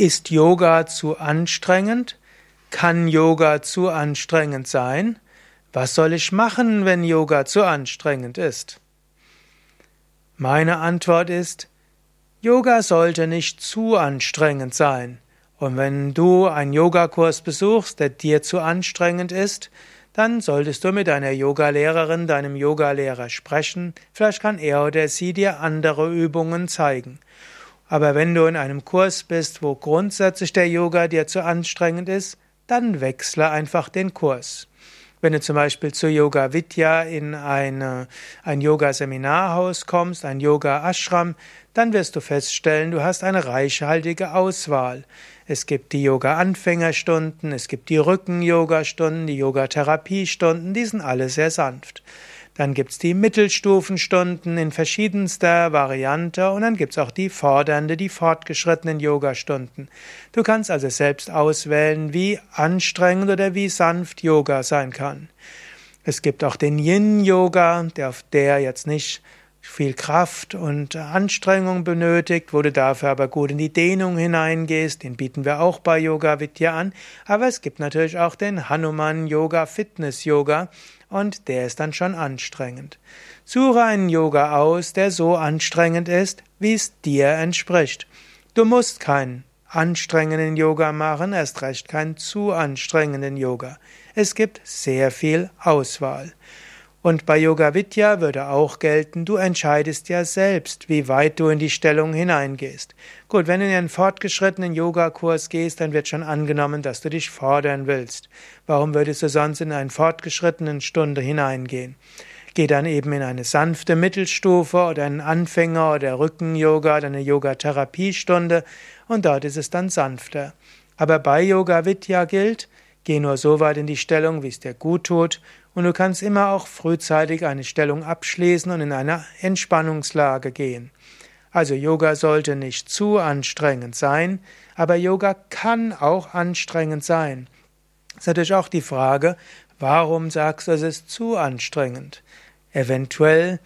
Ist Yoga zu anstrengend? Kann Yoga zu anstrengend sein? Was soll ich machen, wenn Yoga zu anstrengend ist? Meine Antwort ist, Yoga sollte nicht zu anstrengend sein. Und wenn du einen Yogakurs besuchst, der dir zu anstrengend ist, dann solltest du mit deiner Yogalehrerin, deinem Yogalehrer sprechen. Vielleicht kann er oder sie dir andere Übungen zeigen. Aber wenn du in einem Kurs bist, wo grundsätzlich der Yoga dir zu anstrengend ist, dann wechsle einfach den Kurs. Wenn du zum Beispiel zu Yoga Vidya in eine, ein Yoga-Seminarhaus kommst, ein Yoga-Ashram, dann wirst du feststellen, du hast eine reichhaltige Auswahl. Es gibt die Yoga-Anfängerstunden, es gibt die Rücken-Yoga-Stunden, die Yoga-Therapiestunden, die sind alle sehr sanft. Dann gibt's die Mittelstufenstunden in verschiedenster Variante und dann gibt's auch die fordernde, die fortgeschrittenen Yogastunden. Du kannst also selbst auswählen, wie anstrengend oder wie sanft Yoga sein kann. Es gibt auch den Yin-Yoga, der auf der jetzt nicht viel Kraft und Anstrengung benötigt, wo du dafür aber gut in die Dehnung hineingehst, den bieten wir auch bei Yoga Vidya an, aber es gibt natürlich auch den Hanuman Yoga Fitness Yoga, und der ist dann schon anstrengend. Suche einen Yoga aus, der so anstrengend ist, wie es dir entspricht. Du musst keinen anstrengenden Yoga machen, erst recht keinen zu anstrengenden Yoga. Es gibt sehr viel Auswahl. Und bei Yoga Vidya würde auch gelten, du entscheidest ja selbst, wie weit du in die Stellung hineingehst. Gut, wenn du in einen fortgeschrittenen Yogakurs gehst, dann wird schon angenommen, dass du dich fordern willst. Warum würdest du sonst in einen fortgeschrittenen Stunde hineingehen? Geh dann eben in eine sanfte Mittelstufe oder einen Anfänger oder Rücken-Yoga oder eine Yoga-Therapiestunde und dort ist es dann sanfter. Aber bei Yoga Vidya gilt, geh nur so weit in die Stellung, wie es dir gut tut und du kannst immer auch frühzeitig eine Stellung abschließen und in eine Entspannungslage gehen. Also Yoga sollte nicht zu anstrengend sein, aber Yoga kann auch anstrengend sein. Es ist natürlich auch die Frage, warum sagst du, es ist zu anstrengend? Eventuell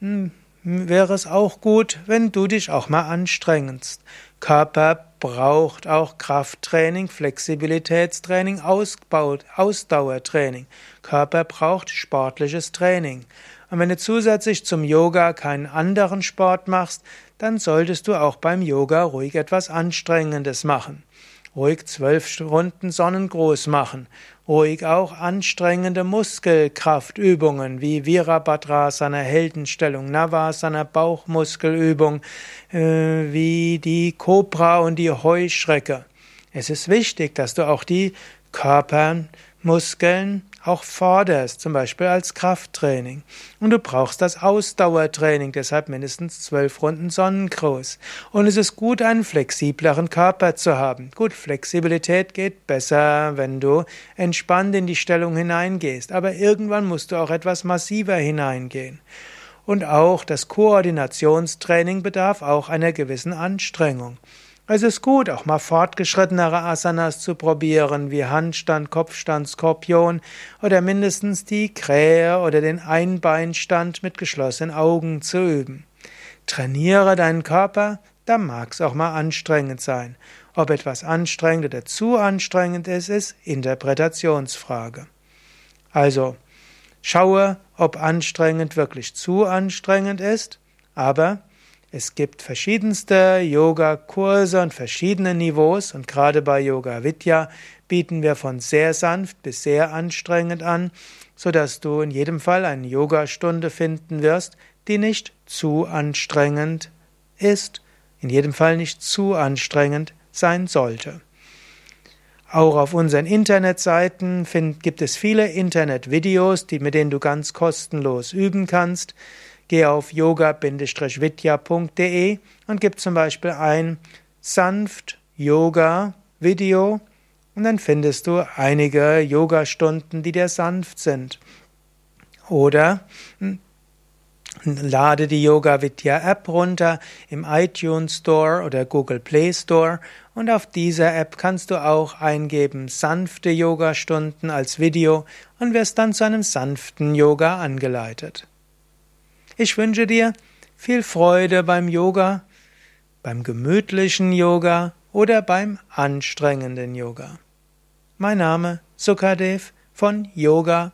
hm, wäre es auch gut, wenn du dich auch mal anstrengst. Körper braucht auch Krafttraining, Flexibilitätstraining, Ausdauertraining. Körper braucht sportliches Training. Und wenn du zusätzlich zum Yoga keinen anderen Sport machst, dann solltest du auch beim Yoga ruhig etwas Anstrengendes machen. Ruhig zwölf Runden Sonnengruß machen. Ruhig auch anstrengende Muskelkraftübungen wie Virabhadrasana, Heldenstellung, Navasana, Bauchmuskelübung, äh, wie die Kobra und die Heuschrecke. Es ist wichtig, dass du auch die Körpermuskeln auch forderst, zum Beispiel als Krafttraining. Und du brauchst das Ausdauertraining, deshalb mindestens zwölf Runden Sonnenkruß. Und es ist gut, einen flexibleren Körper zu haben. Gut, Flexibilität geht besser, wenn du entspannt in die Stellung hineingehst, aber irgendwann musst du auch etwas massiver hineingehen. Und auch das Koordinationstraining bedarf auch einer gewissen Anstrengung. Es ist gut, auch mal fortgeschrittenere Asanas zu probieren, wie Handstand, Kopfstand, Skorpion oder mindestens die Krähe oder den Einbeinstand mit geschlossenen Augen zu üben. Trainiere deinen Körper, da mag es auch mal anstrengend sein. Ob etwas anstrengend oder zu anstrengend ist, ist Interpretationsfrage. Also, schaue, ob anstrengend wirklich zu anstrengend ist, aber es gibt verschiedenste Yoga-Kurse und verschiedene Niveaus und gerade bei Yoga Vidya bieten wir von sehr sanft bis sehr anstrengend an, so dass du in jedem Fall eine Yogastunde finden wirst, die nicht zu anstrengend ist, in jedem Fall nicht zu anstrengend sein sollte. Auch auf unseren Internetseiten find, gibt es viele Internetvideos, mit denen du ganz kostenlos üben kannst. Geh auf yoga-vidya.de und gib zum Beispiel ein sanft Yoga Video und dann findest du einige Yoga-Stunden, die dir sanft sind. Oder hm, lade die Yoga Vidya App runter im iTunes Store oder Google Play Store und auf dieser App kannst du auch eingeben sanfte Yoga-Stunden als Video und wirst dann zu einem sanften Yoga angeleitet. Ich wünsche dir viel Freude beim Yoga, beim gemütlichen Yoga oder beim anstrengenden Yoga. Mein Name Sukadev von yoga-vidya.de